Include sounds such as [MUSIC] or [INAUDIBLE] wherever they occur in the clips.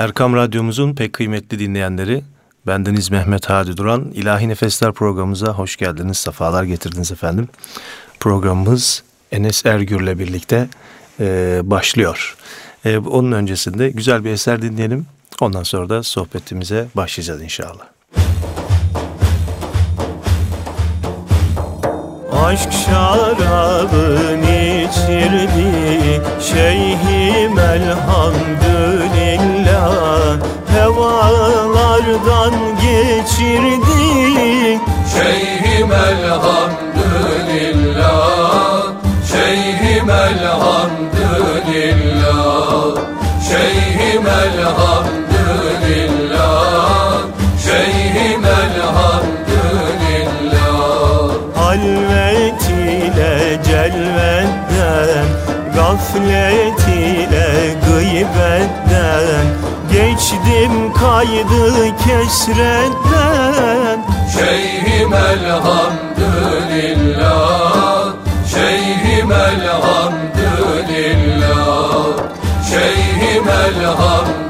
Erkam Radyomuzun pek kıymetli dinleyenleri, bendeniz Mehmet Hadi Duran, İlahi Nefesler programımıza hoş geldiniz, sefalar getirdiniz efendim. Programımız Enes Ergür'le birlikte e, başlıyor. E, onun öncesinde güzel bir eser dinleyelim, ondan sonra da sohbetimize başlayacağız inşallah. Aşk şarabın içirdi Şeyhim elhamdülillah Hevalardan geçirdi. Şeyhim elhamdülillah Şeyhim elhamdülillah Şeyhim elhamdülillah Şeyhim elhamdülillah Halvet ile celvetten Gaflet ile gıybetten Geçtim kaydı kesretten. Şeyhim elhamdülillah Şeyhim elhamdülillah Şeyhim elhamdülillah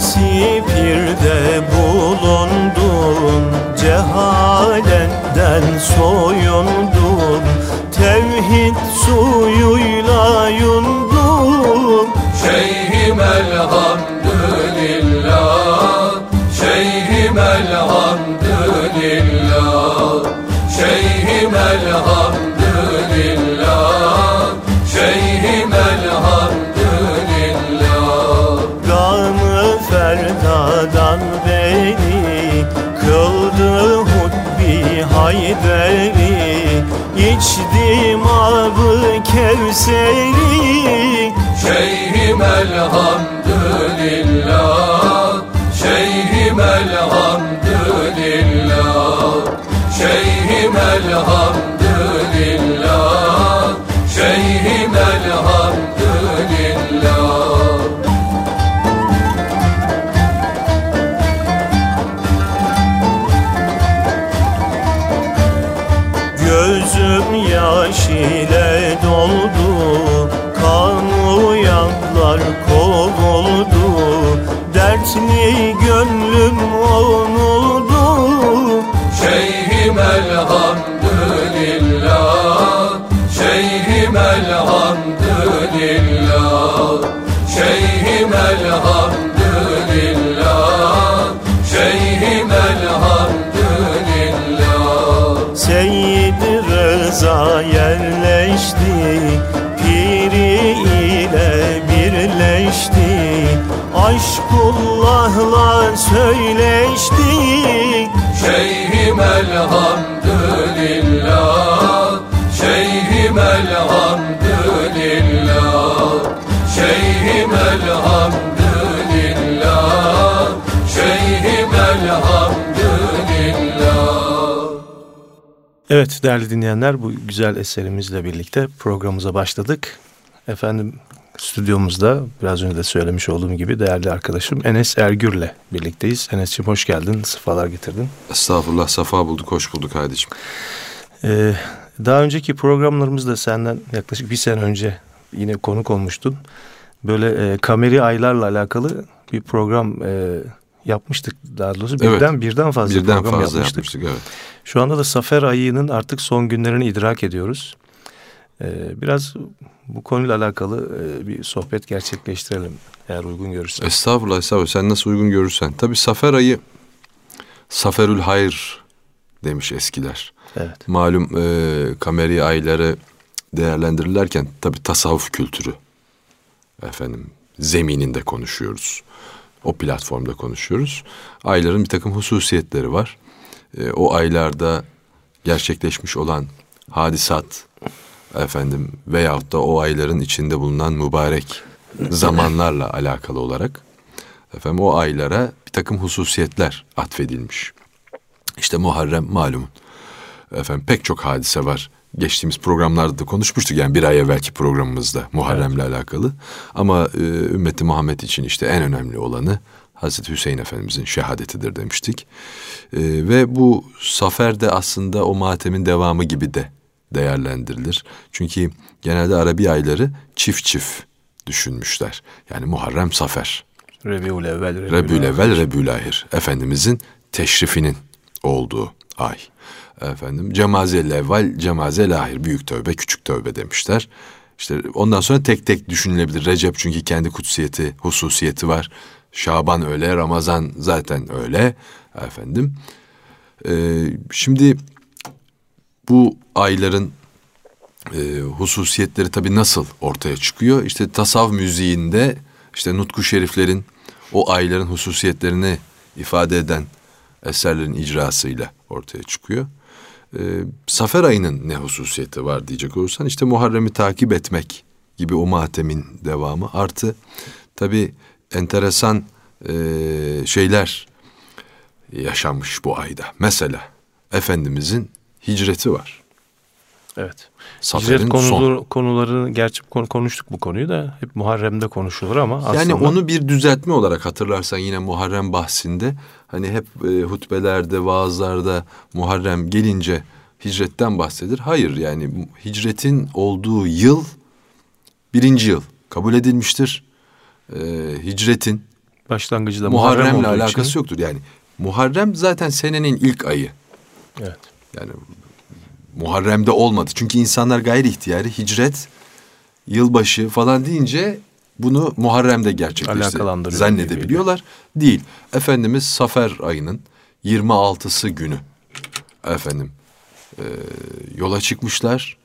Dersi pirde bulundum Cehaletten soyundum İçtim abı kevseri. Şeyhim elhamdülillah Şeyhim elhamdülillah Şeyhim elhamdülillah Dertli gönlüm onuldu Şeyhim elhamdülillah Şeyhim elhamdülillah Şeyhim elhamdülillah Şeyhim elhamdülillah. Seyyid Rıza yerleşti Piri ile birleşti Aşkullah'la söyleşti Şeyhim elhamdülillah Şeyhim elhamdülillah Şeyhim elhamdülillah Şeyhim elhamdülillah Evet değerli dinleyenler bu güzel eserimizle birlikte programımıza başladık. Efendim stüdyomuzda biraz önce de söylemiş olduğum gibi değerli arkadaşım Enes Ergür'le birlikteyiz. Enes'ciğim hoş geldin, sıfalar getirdin. Estağfurullah, safa bulduk, hoş bulduk Haydi'cim. Ee, daha önceki programlarımızda senden yaklaşık bir sene önce yine konuk olmuştun. Böyle e, kameri aylarla alakalı bir program e, yapmıştık daha doğrusu. Birden, Evet. birden fazla Birden program fazla yapmıştık. yapmıştık, evet. Şu anda da Safer ayının artık son günlerini idrak ediyoruz. Ee, biraz bu konuyla alakalı e, bir sohbet gerçekleştirelim eğer uygun görürsen. Estağfurullah, estağfurullah. Sen nasıl uygun görürsen. Tabii Safer ayı, Saferül Hayr demiş eskiler. Evet. Malum e, kameri ayları değerlendirirlerken tabii tasavvuf kültürü efendim zemininde konuşuyoruz. O platformda konuşuyoruz. Ayların bir takım hususiyetleri var. E, o aylarda gerçekleşmiş olan hadisat efendim veyahut da o ayların içinde bulunan mübarek zamanlarla alakalı olarak efendim o aylara bir takım hususiyetler atfedilmiş. İşte Muharrem malum. Efendim pek çok hadise var. Geçtiğimiz programlarda da konuşmuştuk yani bir ay evvelki programımızda Muharrem'le alakalı. Ama e, ümmeti Muhammed için işte en önemli olanı Hazreti Hüseyin Efendimizin şehadetidir demiştik. Ee, ve bu Safer de aslında o matemin devamı gibi de değerlendirilir. Çünkü genelde Arabi ayları çift çift düşünmüşler. Yani Muharrem Safer. Rebiul evvel, Rebül evvel, Rebül ahir. Efendimizin teşrifinin olduğu ay. Efendim Cemazel evvel, Cemazel ahir. Büyük tövbe, küçük tövbe demişler. İşte ondan sonra tek tek düşünülebilir. Recep çünkü kendi kutsiyeti, hususiyeti var. Şaban öyle, Ramazan zaten öyle. Efendim. Ee, şimdi bu ayların e, hususiyetleri tabii nasıl ortaya çıkıyor? İşte tasav müziğinde işte nutku şeriflerin o ayların hususiyetlerini ifade eden eserlerin icrasıyla ortaya çıkıyor. Ee, Safer ayının ne hususiyeti var diyecek olursan işte Muharrem'i takip etmek gibi o matemin devamı artı tabii enteresan e, şeyler yaşanmış bu ayda. Mesela Efendimizin hicreti var. Evet. Safer'in Hicret son. konuları, konuları gerçi konu- konuştuk bu konuyu da hep Muharrem'de konuşulur ama aslında Yani onu bir düzeltme olarak hatırlarsan yine Muharrem bahsinde hani hep e, hutbelerde, vaazlarda Muharrem gelince hicretten bahsedilir. Hayır yani hicretin olduğu yıl birinci yıl kabul edilmiştir. E, hicretin başlangıcı da Muharrem Muharrem'le olduğu alakası için, yoktur. Yani Muharrem zaten senenin ilk ayı. Evet. Yani Muharrem'de olmadı. Çünkü insanlar gayri ihtiyari hicret, yılbaşı falan deyince bunu Muharrem'de gerçekleşti. Zannedebiliyorlar. Değil. Efendimiz Safer ayının 26'sı günü efendim e, yola çıkmışlar.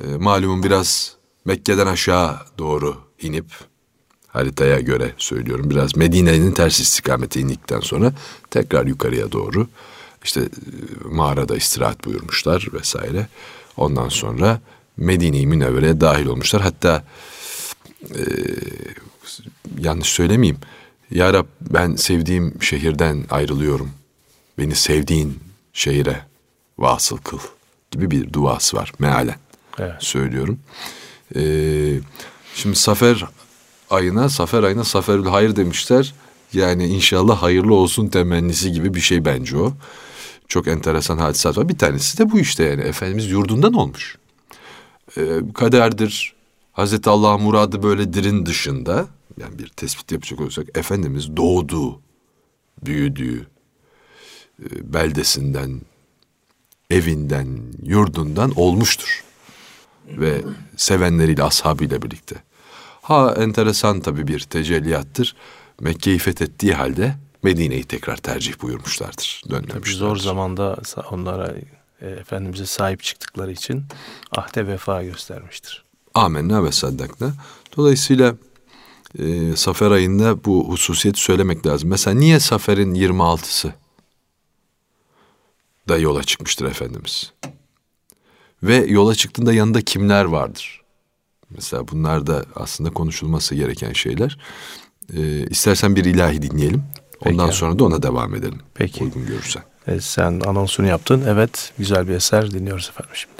E, malumun biraz Mekke'den aşağı doğru inip haritaya göre söylüyorum biraz Medine'nin ters istikamete indikten sonra tekrar yukarıya doğru işte e, mağarada istirahat buyurmuşlar vesaire. Ondan sonra Medine-i Münevvere'ye dahil olmuşlar. Hatta e, yanlış söylemeyeyim. Ya Rab ben sevdiğim şehirden ayrılıyorum. Beni sevdiğin şehire vasıl kıl gibi bir duası var mealen Evet. söylüyorum. Ee, şimdi Safer ayına, Safer ayına Saferül Hayır demişler. Yani inşallah hayırlı olsun temennisi gibi bir şey bence o. Çok enteresan hadisat var. Bir tanesi de bu işte yani. Efendimiz yurdundan olmuş. Ee, kaderdir. Hazreti Allah muradı böyledirin dışında yani bir tespit yapacak olursak Efendimiz doğduğu, büyüdüğü e, beldesinden, evinden, yurdundan olmuştur ve sevenleriyle, ashabıyla birlikte. Ha enteresan tabii bir tecelliyattır. Mekke'yi fethettiği halde Medine'yi tekrar tercih buyurmuşlardır. Tabii Dönmemişlerdir. zor zamanda onlara e, Efendimiz'e sahip çıktıkları için ahde vefa göstermiştir. Amenna ve saddakna. Dolayısıyla e, Safer ayında bu hususiyeti söylemek lazım. Mesela niye Safer'in 26'sı da yola çıkmıştır Efendimiz? Ve yola çıktığında yanında kimler vardır? Mesela bunlar da aslında konuşulması gereken şeyler. E, istersen bir ilahi dinleyelim. Ondan Peki. sonra da ona devam edelim. Peki. Uygun görürsen. E, sen anonsunu yaptın. Evet güzel bir eser dinliyoruz efendim şimdi.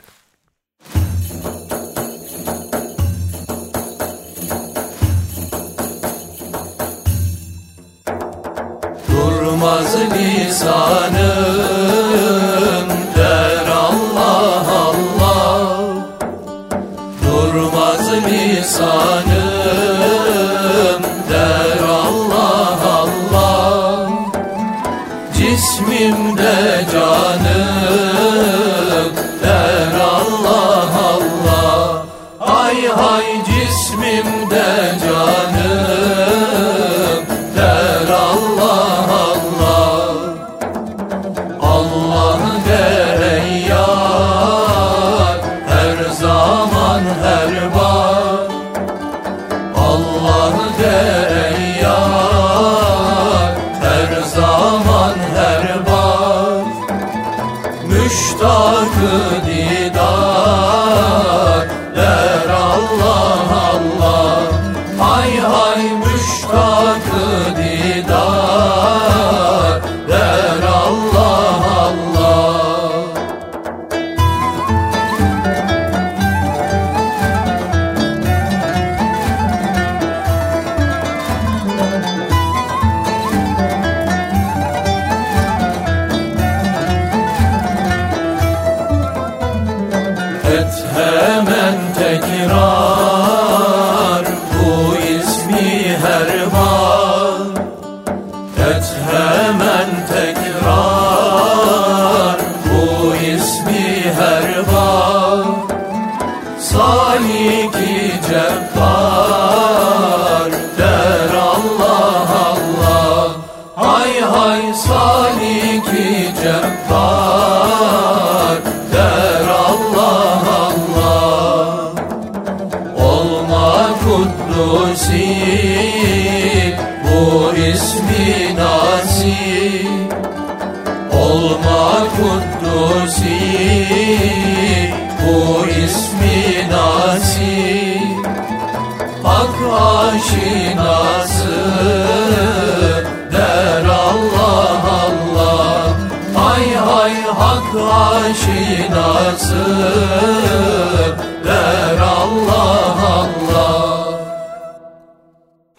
Durmaz lisanım sevda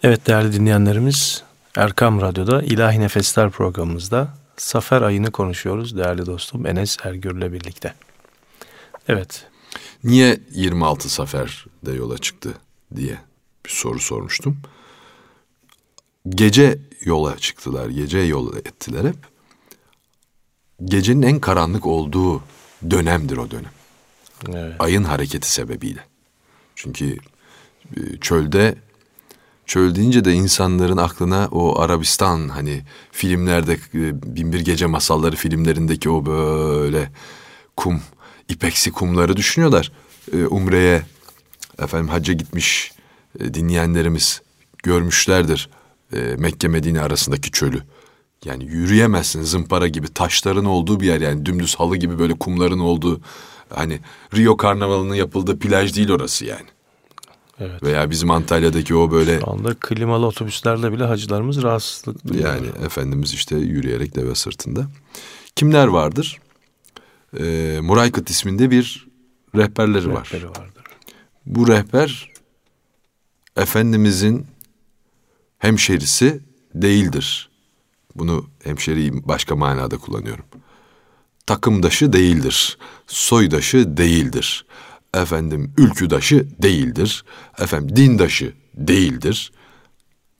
Evet değerli dinleyenlerimiz Erkam Radyo'da İlahi Nefesler programımızda Safer ayını konuşuyoruz değerli dostum Enes Ergür'le birlikte. Evet Niye 26 seferde yola çıktı diye bir soru sormuştum. Gece yola çıktılar, gece yol ettiler hep. Gecenin en karanlık olduğu dönemdir o dönem. evet. Ayın hareketi sebebiyle. Çünkü e, çölde çöl deyince de insanların aklına o Arabistan hani filmlerde e, Binbir Gece Masalları filmlerindeki o böyle kum, ipeksi kumları düşünüyorlar. E, Umre'ye efendim hacca gitmiş e, dinleyenlerimiz görmüşlerdir Mekke Medine arasındaki çölü. Yani yürüyemezsin zımpara gibi taşların olduğu bir yer yani dümdüz halı gibi böyle kumların olduğu hani Rio Karnavalı'nın yapıldığı plaj değil orası yani. Evet. Veya bizim Antalya'daki o böyle Şu anda klimalı otobüslerle bile hacılarımız rahatsızlık duyuyor. yani Efendimiz işte yürüyerek deve sırtında. Kimler vardır? Ee, Muraykıt isminde bir rehberleri var. Rehberi vardır. Bu rehber Efendimizin hemşerisi değildir. Bunu hemşeriyi başka manada kullanıyorum. Takımdaşı değildir. Soydaşı değildir. Efendim ülküdaşı değildir. Efendim dindaşı değildir.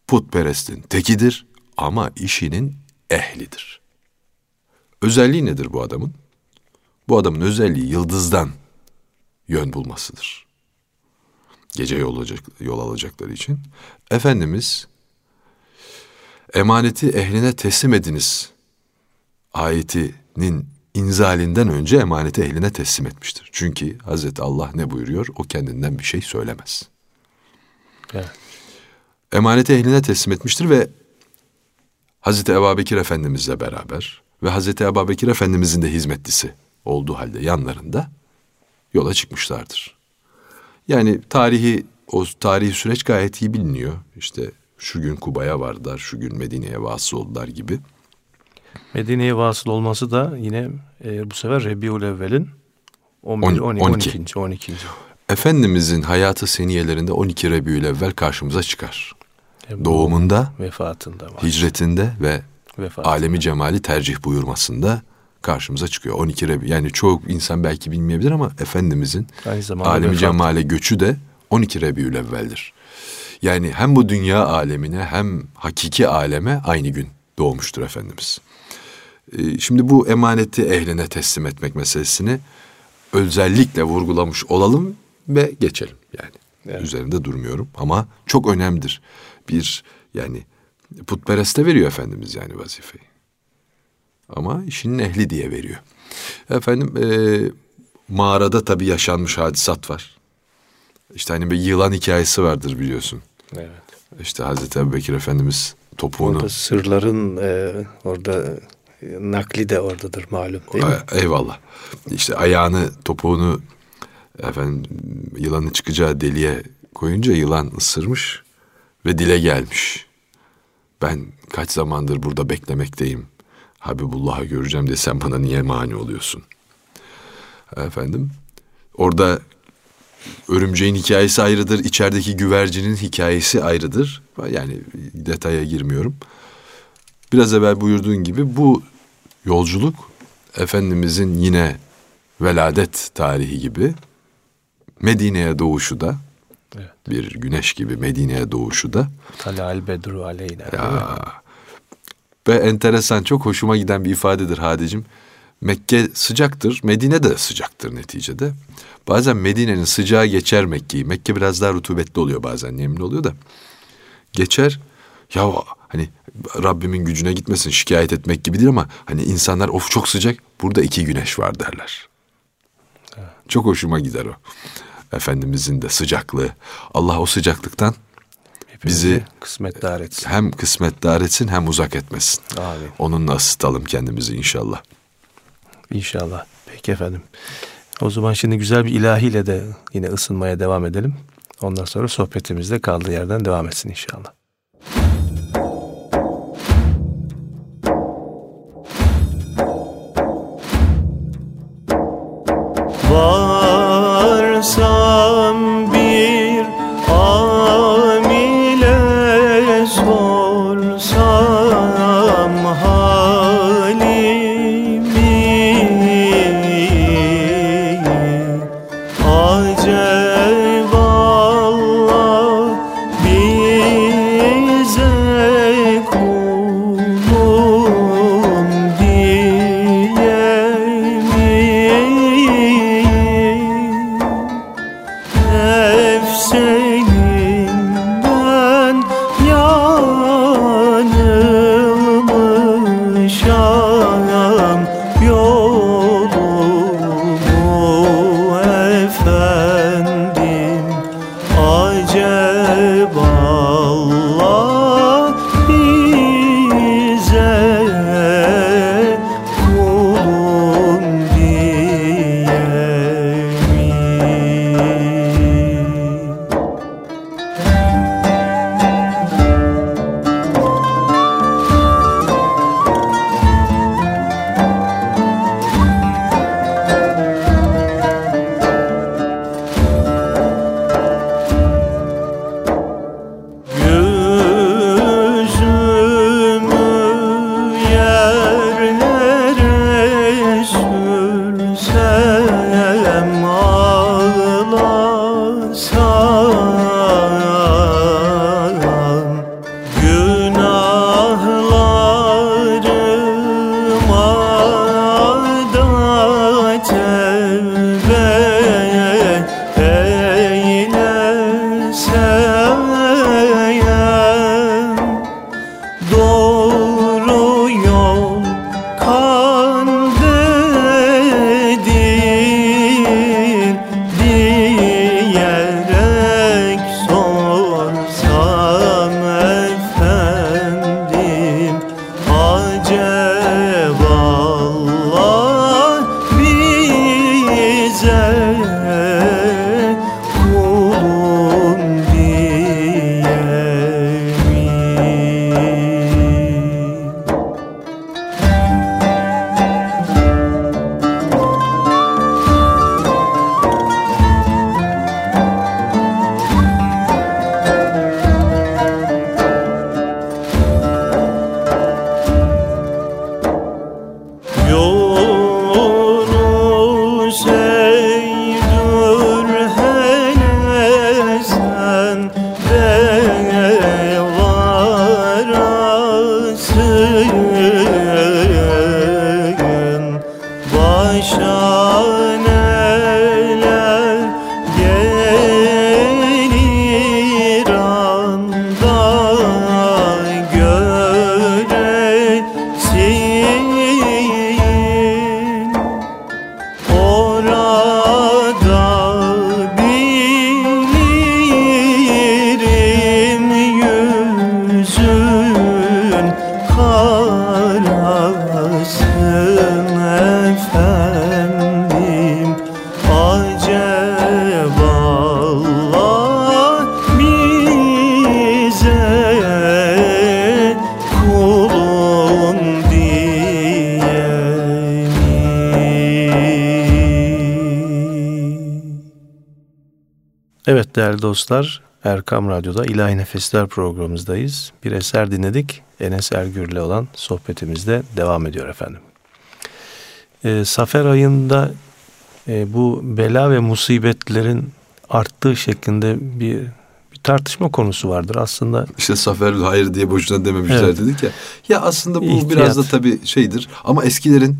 Putperestin tekidir ama işinin ehlidir. Özelliği nedir bu adamın? Bu adamın özelliği yıldızdan yön bulmasıdır gece yol, alacak, yol alacakları için. Efendimiz emaneti ehline teslim ediniz ayetinin inzalinden önce emaneti ehline teslim etmiştir. Çünkü Hazreti Allah ne buyuruyor? O kendinden bir şey söylemez. Evet. Emaneti ehline teslim etmiştir ve Hazreti Ebubekir Efendimizle beraber ve Hazreti Ebubekir Efendimizin de hizmetlisi olduğu halde yanlarında yola çıkmışlardır. Yani tarihi o tarihi süreç gayet iyi biliniyor. İşte şu gün Kuba'ya vardılar, şu gün Medine'ye vasıl oldular gibi. Medine'ye vasıl olması da yine e, bu sefer Rebiul Evvel'in 11, On- 12, 12. 12. 12. Efendimizin hayatı seniyelerinde 12 Rebiülevvel karşımıza çıkar. Hem Doğumunda, vefatında var. hicretinde ve Vefatında. alemi cemali tercih buyurmasında karşımıza çıkıyor. 12 Rebi yani çoğu insan belki bilmeyebilir ama Efendimizin alemi vefat. cemale göçü de 12 Rebiülevvel'dir. Yani hem bu dünya alemine hem hakiki aleme aynı gün doğmuştur Efendimiz. Ee, Şimdi bu emaneti ehline teslim etmek meselesini özellikle vurgulamış olalım ve geçelim yani. Evet. Üzerinde durmuyorum ama çok önemlidir. Bir yani putpereste veriyor Efendimiz yani vazifeyi. Ama işinin ehli diye veriyor. Efendim e, mağarada tabii yaşanmış hadisat var. İşte hani bir yılan hikayesi vardır biliyorsun. Evet. İşte Hazreti Ebubekir Efendimiz topuğunu... Orada sırların e, orada nakli de oradadır malum değil mi? Eyvallah. İşte ayağını, topuğunu efendim yılanın çıkacağı deliğe koyunca yılan ısırmış ve dile gelmiş. Ben kaç zamandır burada beklemekteyim. Habibullah'ı göreceğim diye sen bana niye mani oluyorsun? Efendim orada örümceğin hikayesi ayrıdır. içerideki güvercinin hikayesi ayrıdır. Yani detaya girmiyorum. Biraz evvel buyurduğun gibi bu yolculuk Efendimizin yine veladet tarihi gibi Medine'ye doğuşu da Evet. bir güneş gibi Medine'ye doğuşu da Talal bedru aleyna. ya, Ve enteresan çok hoşuma giden bir ifadedir Hadicim. Mekke sıcaktır, Medine de sıcaktır neticede. Bazen Medine'nin sıcağı geçer Mekke'yi. Mekke biraz daha rutubetli oluyor bazen, nemli oluyor da. Geçer. Ya hani Rabbimin gücüne gitmesin şikayet etmek gibi değil ama hani insanlar of çok sıcak burada iki güneş var derler. Çok hoşuma gider o. Efendimizin de sıcaklığı. Allah o sıcaklıktan Hepimizi bizi kısmetdar etsin. hem kısmetdar etsin hem uzak etmesin. Amin. Onunla ısıtalım kendimizi inşallah. İnşallah. Peki efendim. O zaman şimdi güzel bir ilahiyle de yine ısınmaya devam edelim. Ondan sonra sohbetimizde kaldığı yerden devam etsin inşallah. Değerli dostlar Erkam Radyo'da İlahi Nefesler programımızdayız. Bir eser dinledik. Enes Ergür'le olan sohbetimizde devam ediyor efendim. Ee, Safer ayında e, bu bela ve musibetlerin arttığı şeklinde bir, bir tartışma konusu vardır. Aslında İşte Saferül Hayır diye boşuna dememişler Evet. dedik ya. Ya aslında bu İhtiyat. biraz da tabii şeydir. Ama eskilerin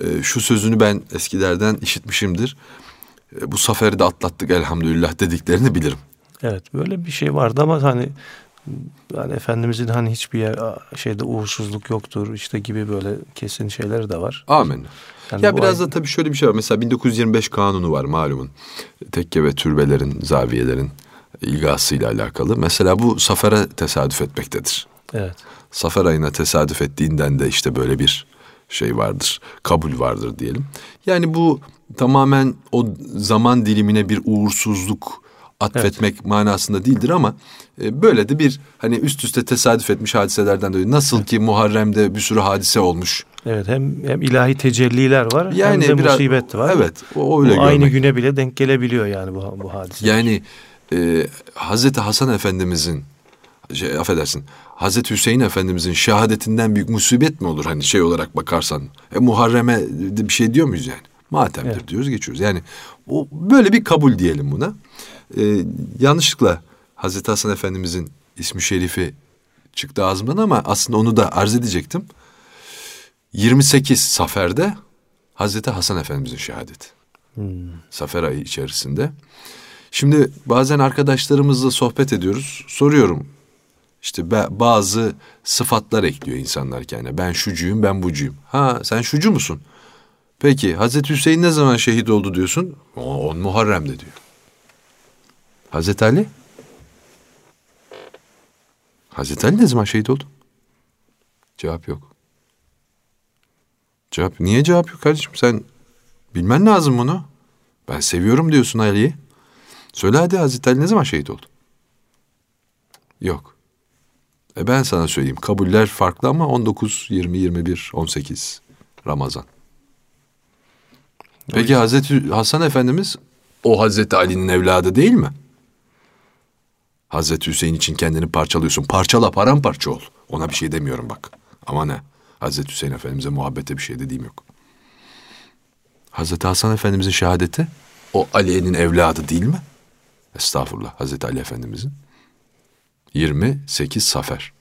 e, şu sözünü ben eskilerden işitmişimdir. E, bu seferi de atlattık elhamdülillah dediklerini bilirim. evet böyle bir şey vardı ama hani yani Efendimizin hani hiçbir yer, şeyde uğursuzluk yoktur işte gibi böyle kesin şeyleri de var. Amin. Yani ya biraz ay- da tabii şöyle bir şey var. Mesela 1925 kanunu var malumun. Tekke ve türbelerin, zaviyelerin ilgasıyla alakalı. Mesela bu safere tesadüf etmektedir. Evet. Safer ayına tesadüf ettiğinden de işte böyle bir şey vardır. Kabul vardır diyelim. Yani bu tamamen o zaman dilimine bir uğursuzluk atfetmek manasında değildir ama e, böyle de bir hani üst üste tesadüf etmiş hadiselerden dolayı. Nasıl ki Muharrem'de bir sürü hadise olmuş. Evet hem hem ilahi tecelliler var Yani hem de biraz musibet var. Evet, o Bu öyle aynı görmek. güne bile denk gelebiliyor yani bu bu hadise. Yani e, Hazreti Hasan Efendimizin şey, affedersin Hazreti Hüseyin Efendimizin şehadetinden büyük musibet mi olur hani şey olarak bakarsan e, Muharrem'e bir şey diyor muyuz yani matemdir Evet. diyoruz geçiyoruz yani o böyle bir kabul diyelim buna E, yanlışlıkla Hazreti Hasan Efendimizin ismi şerifi çıktı ağzımdan ama aslında onu da arz edecektim 28 Safer'de Hazreti Hasan Efendimizin şehadeti Safer ayı içerisinde. Şimdi bazen arkadaşlarımızla sohbet ediyoruz. Soruyorum. İşte bazı sıfatlar ekliyor insanlar kendine. Ben şucuyum, ben bucuyum. Ha sen şucu musun? Peki Hazreti Hüseyin ne zaman şehit oldu diyorsun? O, on Muharrem'de diyor. Hazreti Ali? Hazreti Ali ne zaman şehit oldu? Cevap yok. Cevap niye cevap yok kardeşim? Sen bilmen lazım bunu. Ben seviyorum diyorsun Ali'yi. Söyle hadi Hazreti Ali ne zaman şehit oldu? Yok. E ben sana söyleyeyim. Kabuller farklı ama 19, 20, 21, 18 Ramazan. Peki Hazreti Hasan Efendimiz o Hazreti Ali'nin evladı değil mi? Hazreti Hüseyin için kendini parçalıyorsun. Parçala paramparça ol. Ona bir şey demiyorum bak. Ama ne? Hazreti Hüseyin Efendimiz'e muhabbete bir şey dediğim yok. Hazreti Hasan Efendimiz'in şehadeti o Ali'nin evladı değil mi? Estağfurullah Hazreti Ali Efendimiz'in. 28 Safer.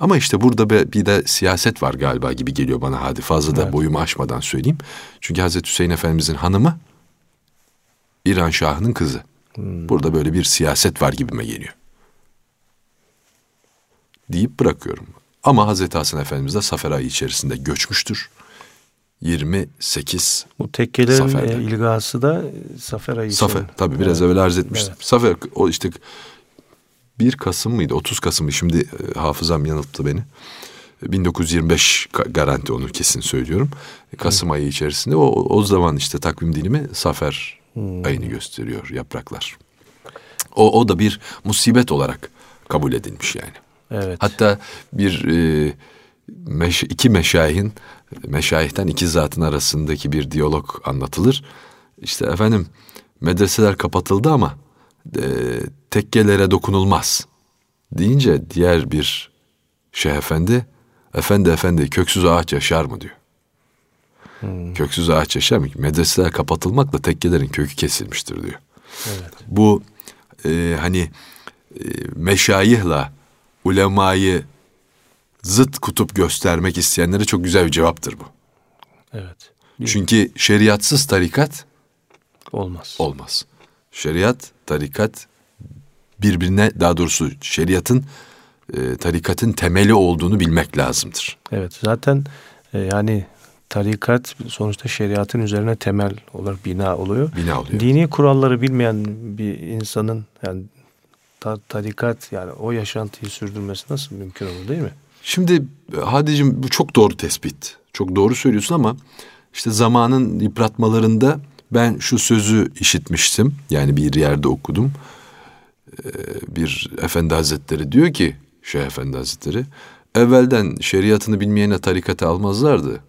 Ama işte burada bir de siyaset var galiba gibi geliyor bana hadi fazla da Evet. boyumu aşmadan söyleyeyim. Çünkü Hazreti Hüseyin Efendimiz'in hanımı İran Şahı'nın kızı. Burada böyle bir siyaset var gibime geliyor. Deyip bırakıyorum. Ama Hazreti Hasan Efendimiz de Safer ayı içerisinde göçmüştür. 28 Bu tekkelerin Safer'de. ilgası da Safer ayı. Safer tabii biraz Evet. evvel arz etmiştim. Evet. Safer o işte 1 Kasım mıydı 30 Kasım mıydı? şimdi e, hafızam yanılttı beni. E, 1925 ka- garanti onu kesin söylüyorum. E, Kasım ayı içerisinde o, o zaman işte takvim dilimi Safer ayını gösteriyor yapraklar. O, o da bir musibet olarak kabul edilmiş yani. Evet. Hatta bir e, meş, iki meşayihin meşayihten iki zatın arasındaki bir diyalog anlatılır. İşte efendim medreseler kapatıldı ama e, tekkelere dokunulmaz deyince diğer bir şeyh efendi efendi efendi köksüz ağaç yaşar mı diyor. Köksüz ağaç yaşar mı? Medreseler kapatılmakla tekkelerin kökü kesilmiştir diyor. Evet. Bu e, hani e, meşayihla ulemayı zıt kutup göstermek isteyenlere çok güzel bir cevaptır bu. Evet. Çünkü şeriatsız tarikat Olmaz. olmaz. Şeriat, tarikat birbirine daha doğrusu şeriatın e, tarikatın temeli olduğunu bilmek lazımdır. Evet. Zaten e, yani tarikat sonuçta şeriatın üzerine temel olarak bina oluyor. Bina oluyor. Dini kuralları bilmeyen bir insanın yani ta- tarikat yani o yaşantıyı sürdürmesi nasıl mümkün olur değil mi? Şimdi Hadicim bu çok doğru tespit. Çok doğru söylüyorsun ama işte zamanın yıpratmalarında ben şu sözü işitmiştim. Yani bir yerde okudum. Ee, bir efendi hazretleri diyor ki Şeyh Efendi Hazretleri evvelden şeriatını bilmeyene tarikata almazlardı.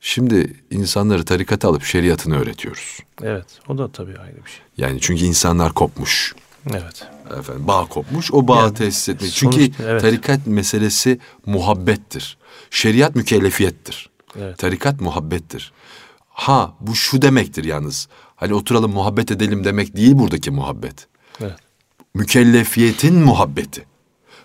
Şimdi insanları tarikata alıp şeriatını öğretiyoruz. Evet. O da tabii ayrı bir şey. Yani çünkü insanlar kopmuş. Evet. Efendim bağ kopmuş. O bağı Yani tesis etmek. sonuçta, Çünkü evet. tarikat meselesi muhabbettir. Şeriat mükellefiyettir. Evet. Tarikat muhabbettir. Ha bu şu demektir yalnız. Hani oturalım muhabbet edelim demek değil buradaki muhabbet. Evet. Mükellefiyetin muhabbeti.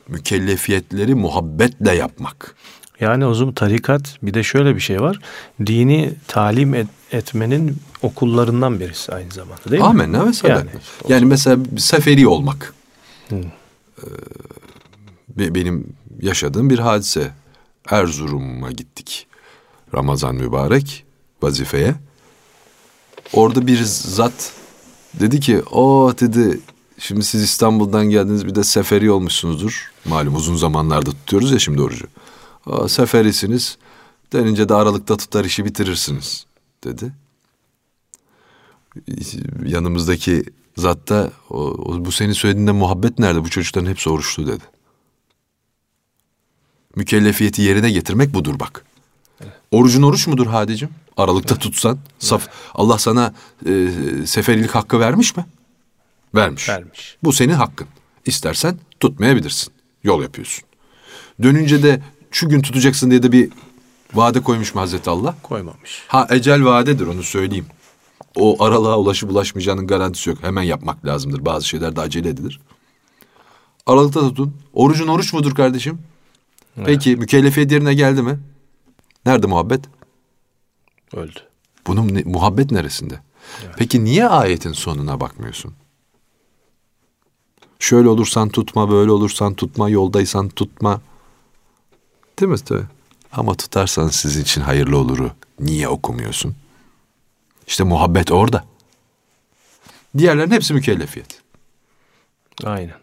Mükellefiyetleri muhabbetle yapmak. Yani o zaman tarikat bir de şöyle bir şey var. Dini talim et- etmenin okullarından birisi aynı zamanda değil mi? Amenna ve sadaka. Yani, Yani, mesela seferi olmak. Hı. Ee, be- benim yaşadığım bir hadise. Erzurum'a gittik. Ramazan mübarek vazifeye. Orada bir zat dedi ki o dedi şimdi siz İstanbul'dan geldiniz bir de seferi olmuşsunuzdur. Malum uzun zamanlarda tutuyoruz ya şimdi orucu. O, seferisiniz denince de aralıkta tutar işi bitirirsiniz dedi yanımızdaki zatta o, o- bu senin söylediğinde muhabbet nerede? Bu çocukların hepsi oruçlu dedi. Mükellefiyeti yerine getirmek budur bak. Orucun oruç mudur Hadicim? Aralıkta tutsan. Saf, Allah sana e, seferilik hakkı vermiş mi? Vermiş. Vermiş. Bu senin hakkın. İstersen tutmayabilirsin. Yol yapıyorsun. Dönünce de şu gün tutacaksın diye de bir vade koymuş mu Hazreti Allah? Koymamış. Ha ecel vadedir onu söyleyeyim. O aralığa ulaşıp ulaşmayacağının garantisi yok. Hemen yapmak lazımdır. Bazı şeyler de acele edilir. Aralıkta tutun. Orucun oruç mudur kardeşim? Peki mükellefiyet yerine geldi mi? Nerede muhabbet? Öldü. Bunun ne- muhabbet neresinde? Peki niye ayetin sonuna bakmıyorsun? Şöyle olursan tutma, böyle olursan tutma, yoldaysan tutma. Değil mi? Tabii. Ama tutarsan sizin için hayırlı oluru niye okumuyorsun? İşte muhabbet orada. Diğerlerin hepsi mükellefiyet. Aynen.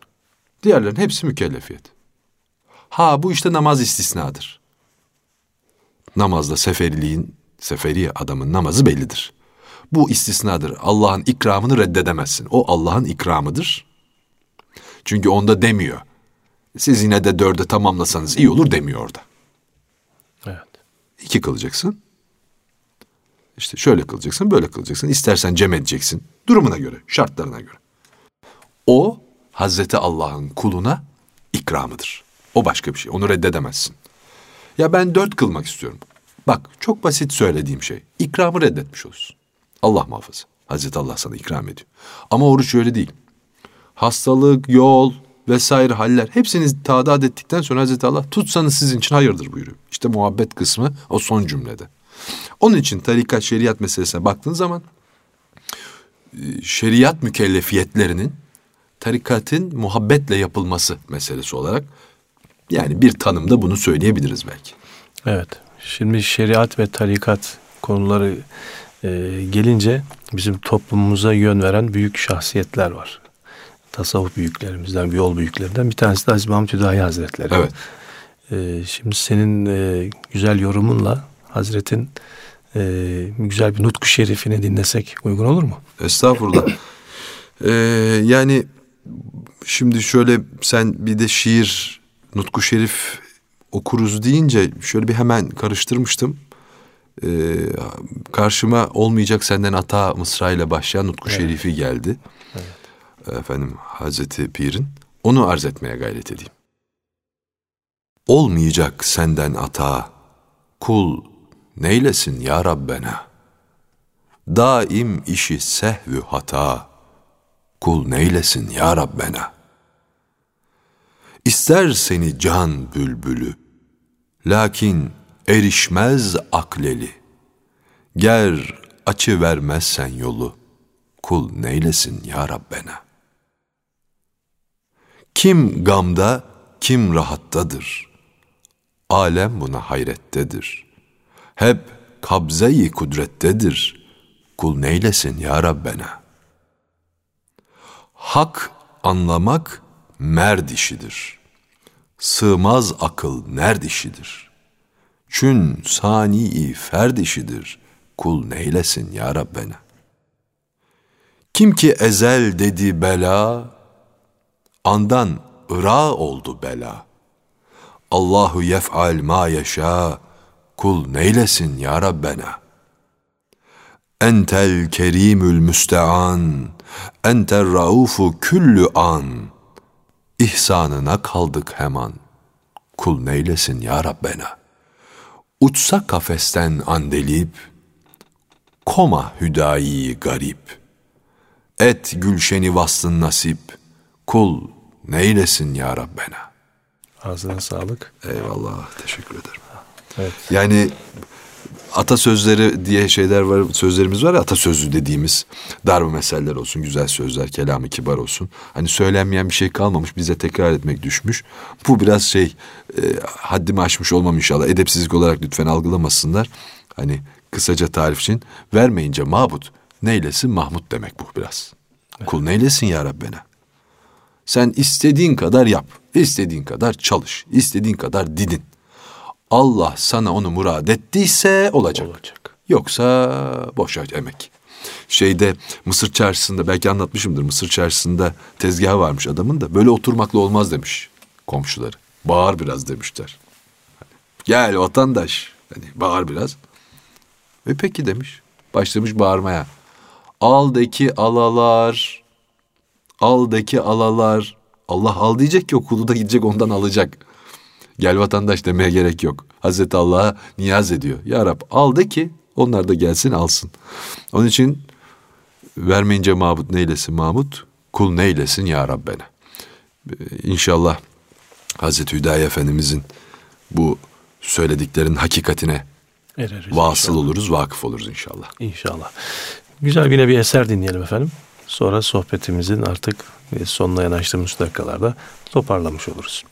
Diğerlerin hepsi mükellefiyet. Ha bu işte namaz istisnadır. Namazda seferiliğin, seferi adamın namazı bellidir. Bu istisnadır. Allah'ın ikramını reddedemezsin. O Allah'ın ikramıdır. Çünkü onda demiyor. Siz yine de dörde tamamlasanız iyi olur demiyor orada. Evet. İki kılacaksın. İşte şöyle kılacaksın, böyle kılacaksın. İstersen cem edeceksin. Durumuna göre, şartlarına göre. O Hazreti Allah'ın kuluna ikramıdır. O başka bir şey. Onu reddedemezsin. Ya ben dört kılmak istiyorum. Bak çok basit söylediğim şey. İkramı reddetmiş olursun. Allah muhafaza. Hazreti Allah sana ikram ediyor. Ama oruç öyle değil. Hastalık, yol vesaire haller hepsini tadat ettikten sonra Hazreti Allah tutsanız sizin için hayırdır buyuruyor. İşte muhabbet kısmı o son cümlede. Onun için tarikat şeriat meselesine baktığın zaman e, şeriat mükellefiyetlerinin tarikatın muhabbetle yapılması meselesi olarak yani bir tanımda bunu söyleyebiliriz belki. Evet. Şimdi şeriat ve tarikat konuları e, gelince bizim toplumumuza yön veren büyük şahsiyetler var. Tasavvuf büyüklerimizden, yol büyüklerinden bir tanesi de Aziz Mahmut Hüdayi Hazretleri. Evet. E, şimdi senin e, güzel yorumunla Hazretin e, güzel bir nutku şerifini dinlesek uygun olur mu? Estağfurullah. Ee, [COUGHS] yani şimdi şöyle sen bir de şiir, Nutku Şerif okuruz deyince şöyle bir hemen karıştırmıştım. Ee, karşıma olmayacak senden ata Mısra ile başlayan Nutku Şerifi geldi. Efendim Hazreti Pir'in. Onu arz etmeye gayret edeyim. Olmayacak senden ata, kul neylesin ya Rabbena? Daim işi sehvü hata, kul neylesin ya Rabbena? İster seni can bülbülü, lakin erişmez akleli. Ger açı vermezsen yolu, kul neylesin ya Rabbena? Kim gamda, kim rahattadır. Alem buna hayrettedir. Hep kabze-i kudrettedir. Kul neylesin ya Rabbena? Hak anlamak merd işidir. Sığmaz akıl nerd işidir. Çün sani ferd işidir. Kul neylesin ya Rabbena? Kim ki ezel dedi bela, andan ıra oldu bela. Allahu yef'al ma yeşâ, kul neylesin ya Rabbena? Entel kerimül müstean, entel raufu küllü an. İhsanına kaldık hemen. Kul neylesin ya Rabbena? Uçsa kafesten andelip, koma hüdayi garip. Et gülşeni vaslın nasip, kul neylesin ya Rabbena. Ağzına sağlık. Eyvallah teşekkür ederim. Evet. Yani atasözleri diye şeyler var, sözlerimiz var ya atasözlü dediğimiz darbe meseleler olsun, güzel sözler, kelamı kibar olsun. Hani söylenmeyen bir şey kalmamış, bize tekrar etmek düşmüş. Bu biraz şey, e, haddimi aşmış olmam inşallah. Edepsizlik olarak lütfen algılamasınlar. Hani kısaca tarif için vermeyince mabut, neylesin Mahmut demek bu biraz. Kul neylesin ya Rabbena. Sen istediğin kadar yap, istediğin kadar çalış, istediğin kadar didin. Allah sana onu murad ettiyse olacak. Olacak. Yoksa boşa emek. Şeyde Mısır çarşısında belki anlatmışımdır. Mısır çarşısında tezgahı varmış adamın da böyle oturmakla olmaz demiş komşuları. Bağır biraz demişler. Gel vatandaş. Hani bağır biraz. Ve peki demiş. Başlamış bağırmaya. Aldaki alalar. Aldaki alalar. Allah al diyecek ki o kulu da gidecek ondan alacak. Gel vatandaş demeye gerek yok. Hazreti Allah'a niyaz ediyor. Ya Rab al de ki onlar da gelsin alsın. Onun için vermeyince mabut neylesin Mahmut? Kul neylesin ya Rabbena. İnşallah Hazreti Hüdayi Efendimizin bu söylediklerin hakikatine Ereriz vasıl inşallah. oluruz, vakıf oluruz inşallah. İnşallah. Güzel yine bir eser dinleyelim efendim. Sonra sohbetimizin artık sonuna yanaştığımız dakikalarda toparlamış oluruz.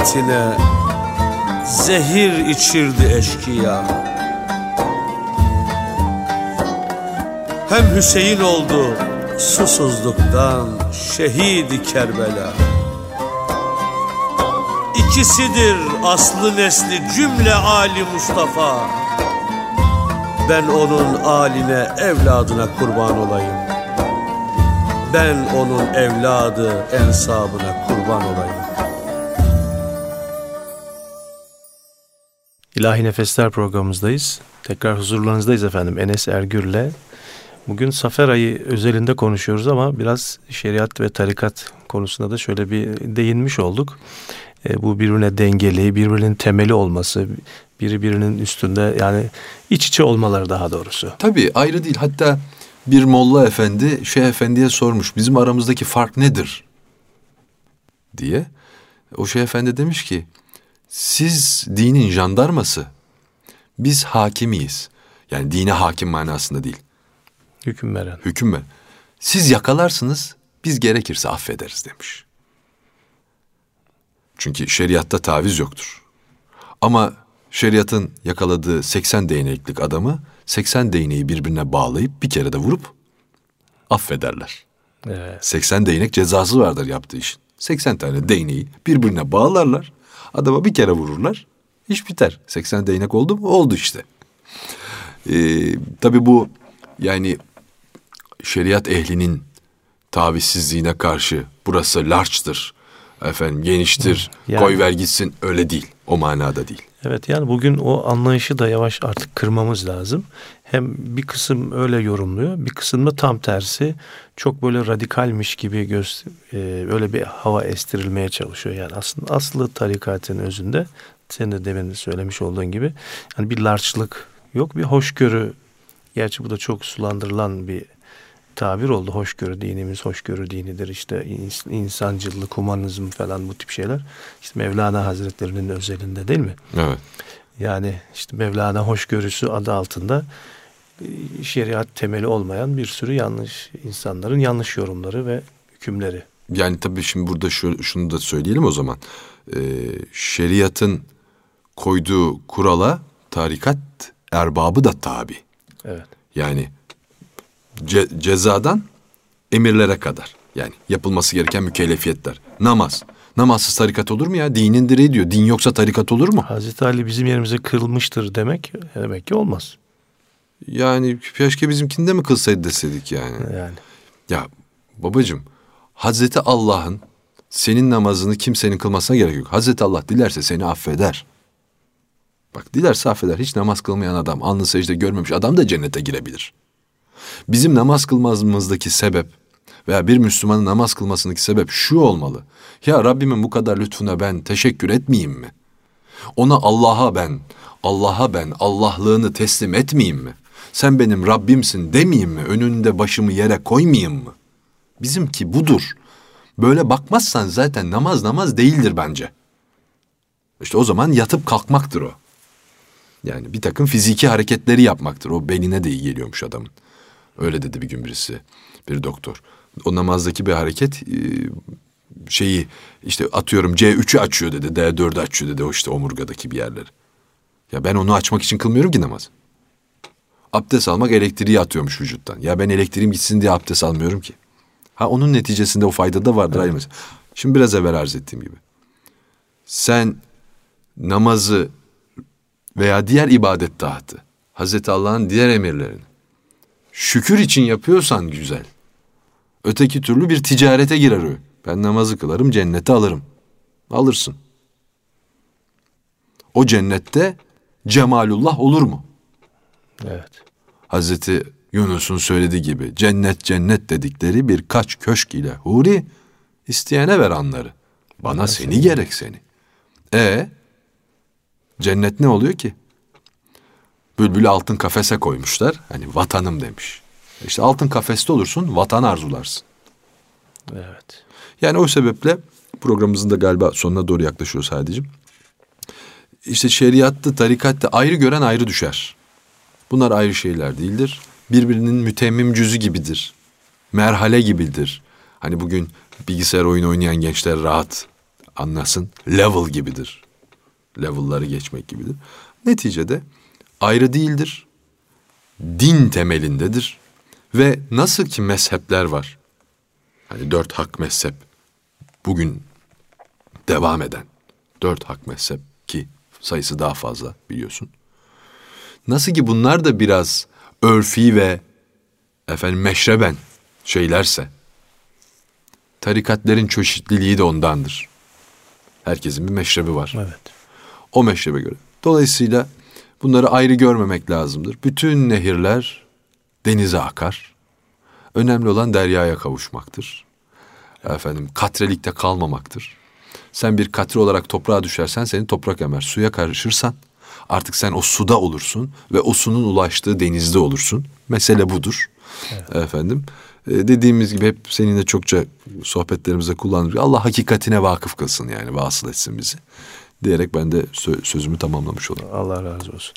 Hazretine zehir içirdi eşkıya. Hem Hüseyin oldu susuzluktan şehidi Kerbela. İkisidir aslı nesli cümle Ali Mustafa. Ben onun aline evladına kurban olayım. Ben onun evladı ensabına kurban olayım. İlahi Nefesler programımızdayız. Tekrar huzurlarınızdayız efendim Enes Ergür'le. Bugün Safer ayı özelinde konuşuyoruz ama biraz şeriat ve tarikat konusunda da şöyle bir değinmiş olduk. E, bu birbirine dengeli, birbirinin temeli olması, biri birinin üstünde yani iç içe olmaları daha doğrusu. Tabii ayrı değil. Hatta bir molla efendi Şeyh Efendi'ye sormuş bizim aramızdaki fark nedir? diye. O Şeyh Efendi demiş ki siz dinin jandarması biz hakimiyiz. Yani dine hakim manasında değil. Hüküm veren. Hüküm ver. Siz yakalarsınız biz gerekirse affederiz demiş. Çünkü şeriatta taviz yoktur. Ama şeriatın yakaladığı 80 değneklik adamı 80 değneği birbirine bağlayıp bir kere de vurup affederler. Evet. 80 değnek cezası vardır yaptığı işin. 80 tane değneği birbirine bağlarlar. Adama bir kere vururlar. İş biter. 80 değnek oldu mu? Oldu işte. Ee, tabii bu yani şeriat ehlinin tavizsizliğine karşı burası larçtır. Efendim geniştir. [LAUGHS] Yani- Koy ver gitsin öyle değil. O manada değil. Evet yani bugün o anlayışı da yavaş artık kırmamız lazım. Hem bir kısım öyle yorumluyor, bir kısım da tam tersi. Çok böyle radikalmiş gibi göz, e, öyle bir hava estirilmeye çalışıyor. Yani aslında aslı tarikatın özünde senin de demin söylemiş olduğun gibi yani bir larçlık yok, bir hoşgörü. Gerçi bu da çok sulandırılan bir tabir oldu. Hoşgörü dinimiz hoşgörü dinidir. İşte ins- insancılık, humanizm falan bu tip şeyler. İşte Mevlana Hazretlerinin özelinde değil mi? Evet. Yani işte Mevlana hoşgörüsü adı altında şeriat temeli olmayan bir sürü yanlış insanların yanlış yorumları ve hükümleri. Yani tabii şimdi burada şu, şunu da söyleyelim o zaman. Ee, şeriatın koyduğu kurala tarikat erbabı da tabi. Evet. Yani ce- cezadan emirlere kadar. Yani yapılması gereken mükellefiyetler. Namaz. Namazsız tarikat olur mu ya? Dinin direği diyor. Din yoksa tarikat olur mu? Hazreti Ali bizim yerimize kırılmıştır demek demek ki olmaz. Yani keşke bizimkinde mi kılsaydı deseydik yani. Yani Ya babacığım Hazreti Allah'ın senin namazını kimsenin kılmasına gerek yok. Hazreti Allah dilerse seni affeder. Bak dilerse affeder. Hiç namaz kılmayan adam, alnı secde görmemiş adam da cennete girebilir. Bizim namaz kılmamızdaki sebep veya bir Müslümanın namaz kılmasındaki sebep şu olmalı. Ya Rabbimin bu kadar lütfuna ben teşekkür etmeyeyim mi? Ona Allah'a ben, Allah'a ben Allah'lığını teslim etmeyeyim mi? Sen benim Rabbimsin demeyeyim mi? Önünde başımı yere koymayayım mı? Bizimki budur. Böyle bakmazsan zaten namaz namaz değildir bence. İşte o zaman yatıp kalkmaktır o. Yani bir takım fiziki hareketleri yapmaktır. O beline de iyi geliyormuş adamın. Öyle dedi bir gün birisi, bir doktor. O namazdaki bir hareket e, şeyi işte atıyorum C3'ü açıyor dedi, D4'ü açıyor dedi o işte omurgadaki bir yerleri. Ya ben onu açmak için kılmıyorum ki namaz. Abdest almak elektriği atıyormuş vücuttan. Ya ben elektriğim gitsin diye abdest almıyorum ki. Ha onun neticesinde o fayda da vardır mesele. Şimdi biraz evvel arz ettiğim gibi. Sen namazı veya diğer ibadet dağıtı, Hazreti Allah'ın diğer emirlerini şükür için yapıyorsan güzel. Öteki türlü bir ticarete girer o. Ben namazı kılarım, cennete alırım. Alırsın. O cennette cemalullah olur mu? Evet. Hazreti Yunus'un söylediği gibi cennet cennet dedikleri birkaç köşk ile huri isteyene ver anları. Bana seni gerek seni. E cennet ne oluyor ki? Bülbülü altın kafese koymuşlar. Hani vatanım demiş. İşte altın kafeste olursun, vatan arzularsın. Evet. Yani o sebeple programımızın da galiba sonuna doğru yaklaşıyor sadece. İşte şeriatta, tarikatta ayrı gören ayrı düşer. Bunlar ayrı şeyler değildir. Birbirinin mütemmim cüzü gibidir. Merhale gibidir. Hani bugün bilgisayar oyunu oynayan gençler rahat anlasın. Level gibidir. Level'ları geçmek gibidir. Neticede ayrı değildir. Din temelindedir. Ve nasıl ki mezhepler var. Hani dört hak mezhep. Bugün devam eden dört hak mezhep ki sayısı daha fazla biliyorsun. Nasıl ki bunlar da biraz örfi ve efendim meşreben şeylerse tarikatlerin çeşitliliği de ondandır. Herkesin bir meşrebi var. Evet. O meşrebe göre. Dolayısıyla bunları ayrı görmemek lazımdır. Bütün nehirler denize akar. Önemli olan deryaya kavuşmaktır. Efendim katrelikte kalmamaktır. Sen bir katre olarak toprağa düşersen seni toprak emer. Suya karışırsan artık sen o suda olursun ve o sunun ulaştığı denizde olursun. Mesele budur. Efendim e, dediğimiz gibi hep seninle çokça sohbetlerimizde kullandık. Allah hakikatine vakıf kılsın yani vasıl etsin bizi. Diyerek ben de sö- sözümü tamamlamış olayım. Allah razı olsun.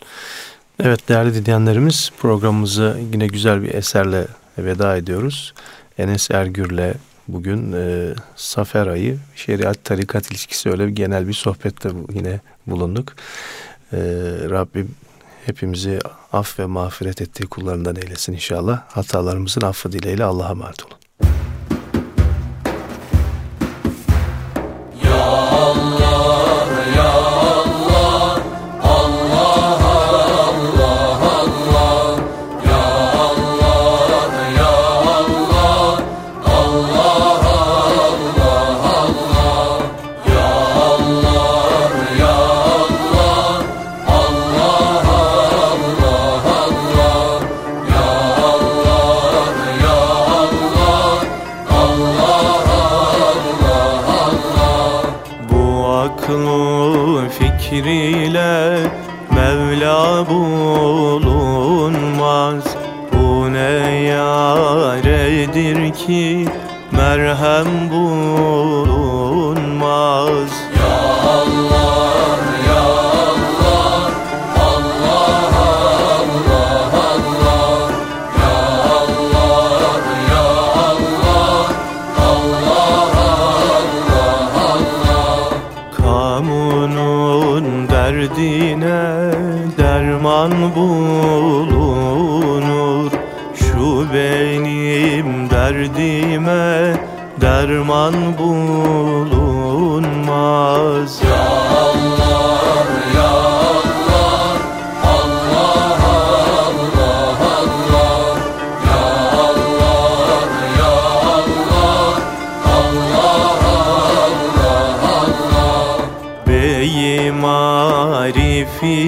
Evet değerli dinleyenlerimiz programımızı yine güzel bir eserle veda ediyoruz. Enes Ergür'le bugün e, Safer ayı şeriat tarikat ilişkisi öyle bir genel bir sohbette yine bulunduk. E, Rabbim hepimizi af ve mağfiret ettiği kullarından eylesin inşallah. Hatalarımızın affı dileğiyle Allah'a emanet olun. Şirin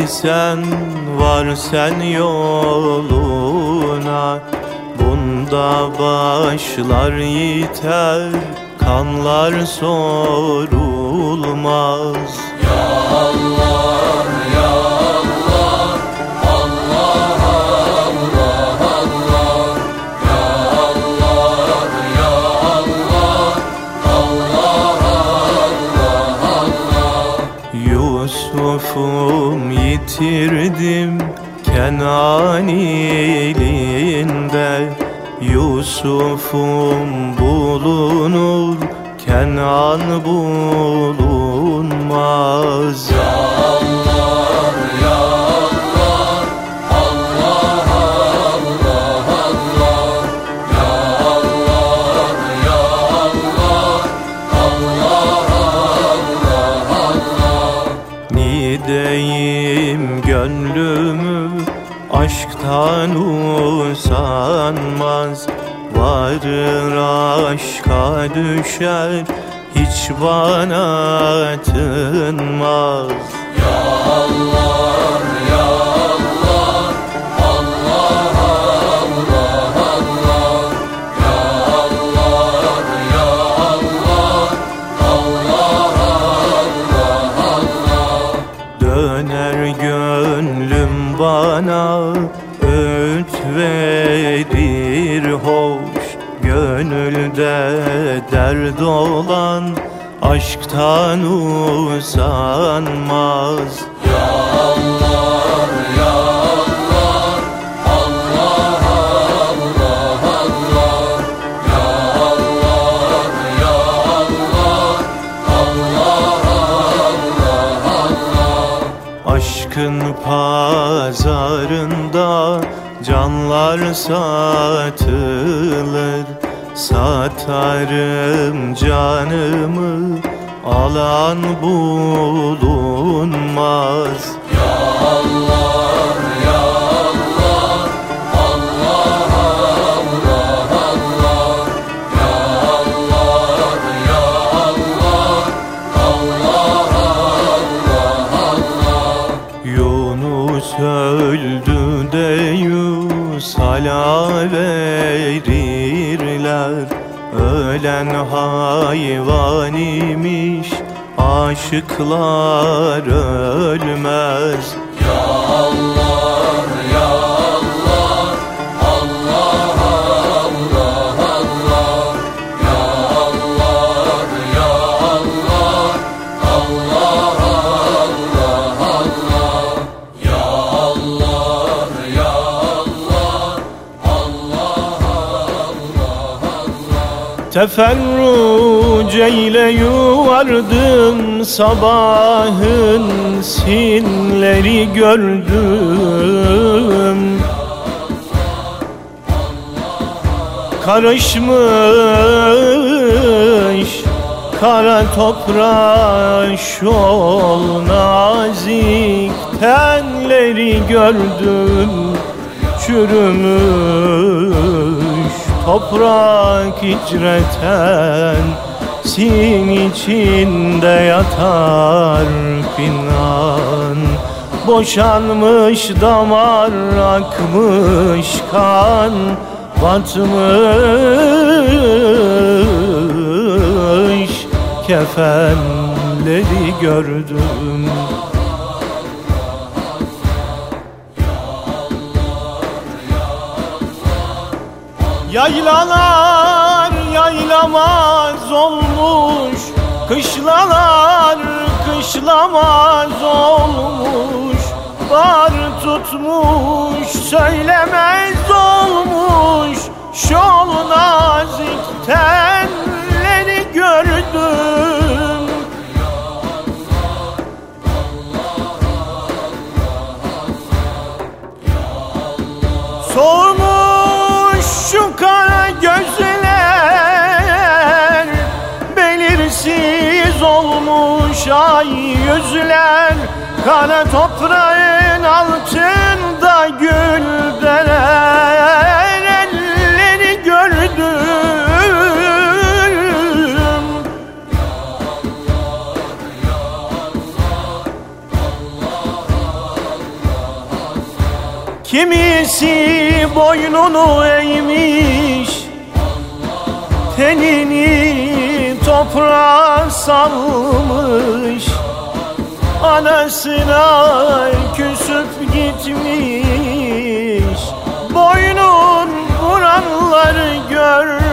sen var sen yoluna. Bunda başlar yiter kanlar sorulmaz Yusuf'um yitirdim Kenan ilinde Yusuf'um bulunur Kenan bulunmaz. Edeyim Aşktan usanmaz Varır aşka düşer Hiç bana tınmaz. Ya Allah Gönülde dert olan aşktan usanmaz Ya Allah ya Allah Allah Allah Allah Ya Allah ya Allah Allah Allah Allah Aşkın pazarında canlar satılır Satarım canımı alan bulunmaz. Ya Allah Ölen hayvan imiş Aşıklar ölmez Teferruceyle yuvardım sabahın sinleri gördüm. Karışmış kara toprağa şol nazik tenleri gördüm. Çürümüş toprak hicreten Sin içinde yatar pinan Boşanmış damar akmış kan Batmış. Kefenleri gördüm Yaylalar yaylamaz olmuş Kışlalar kışlamaz olmuş. Bar tutmuş söylemez olmuş. Şol nazik tenleri gördüm. Soğumuş ay yüzler Kara toprağın altında güldeler Elleri gördüm. Kimisi boynunu eğmiş Tenini toprağa salmış. Anasına küsüp gitmiş. Boynun vuranları gördüm.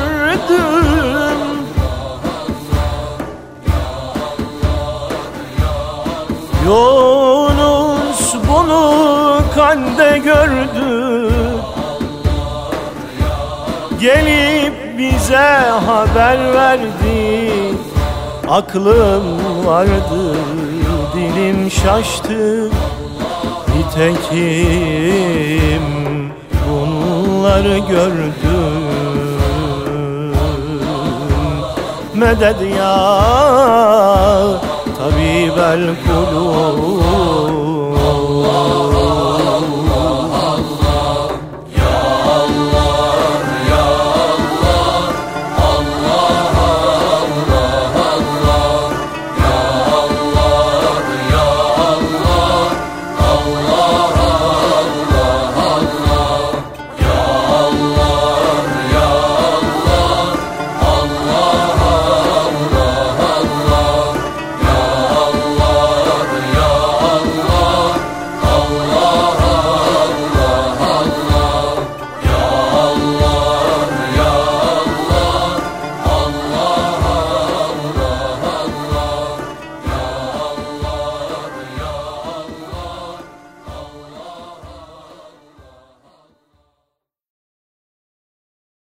Yunus bunu kande gördü. Gelip bize haber verdi. Aklım vardı dilim şaştı. Nitekim bunları gördüm. Medet ya tabibel kulub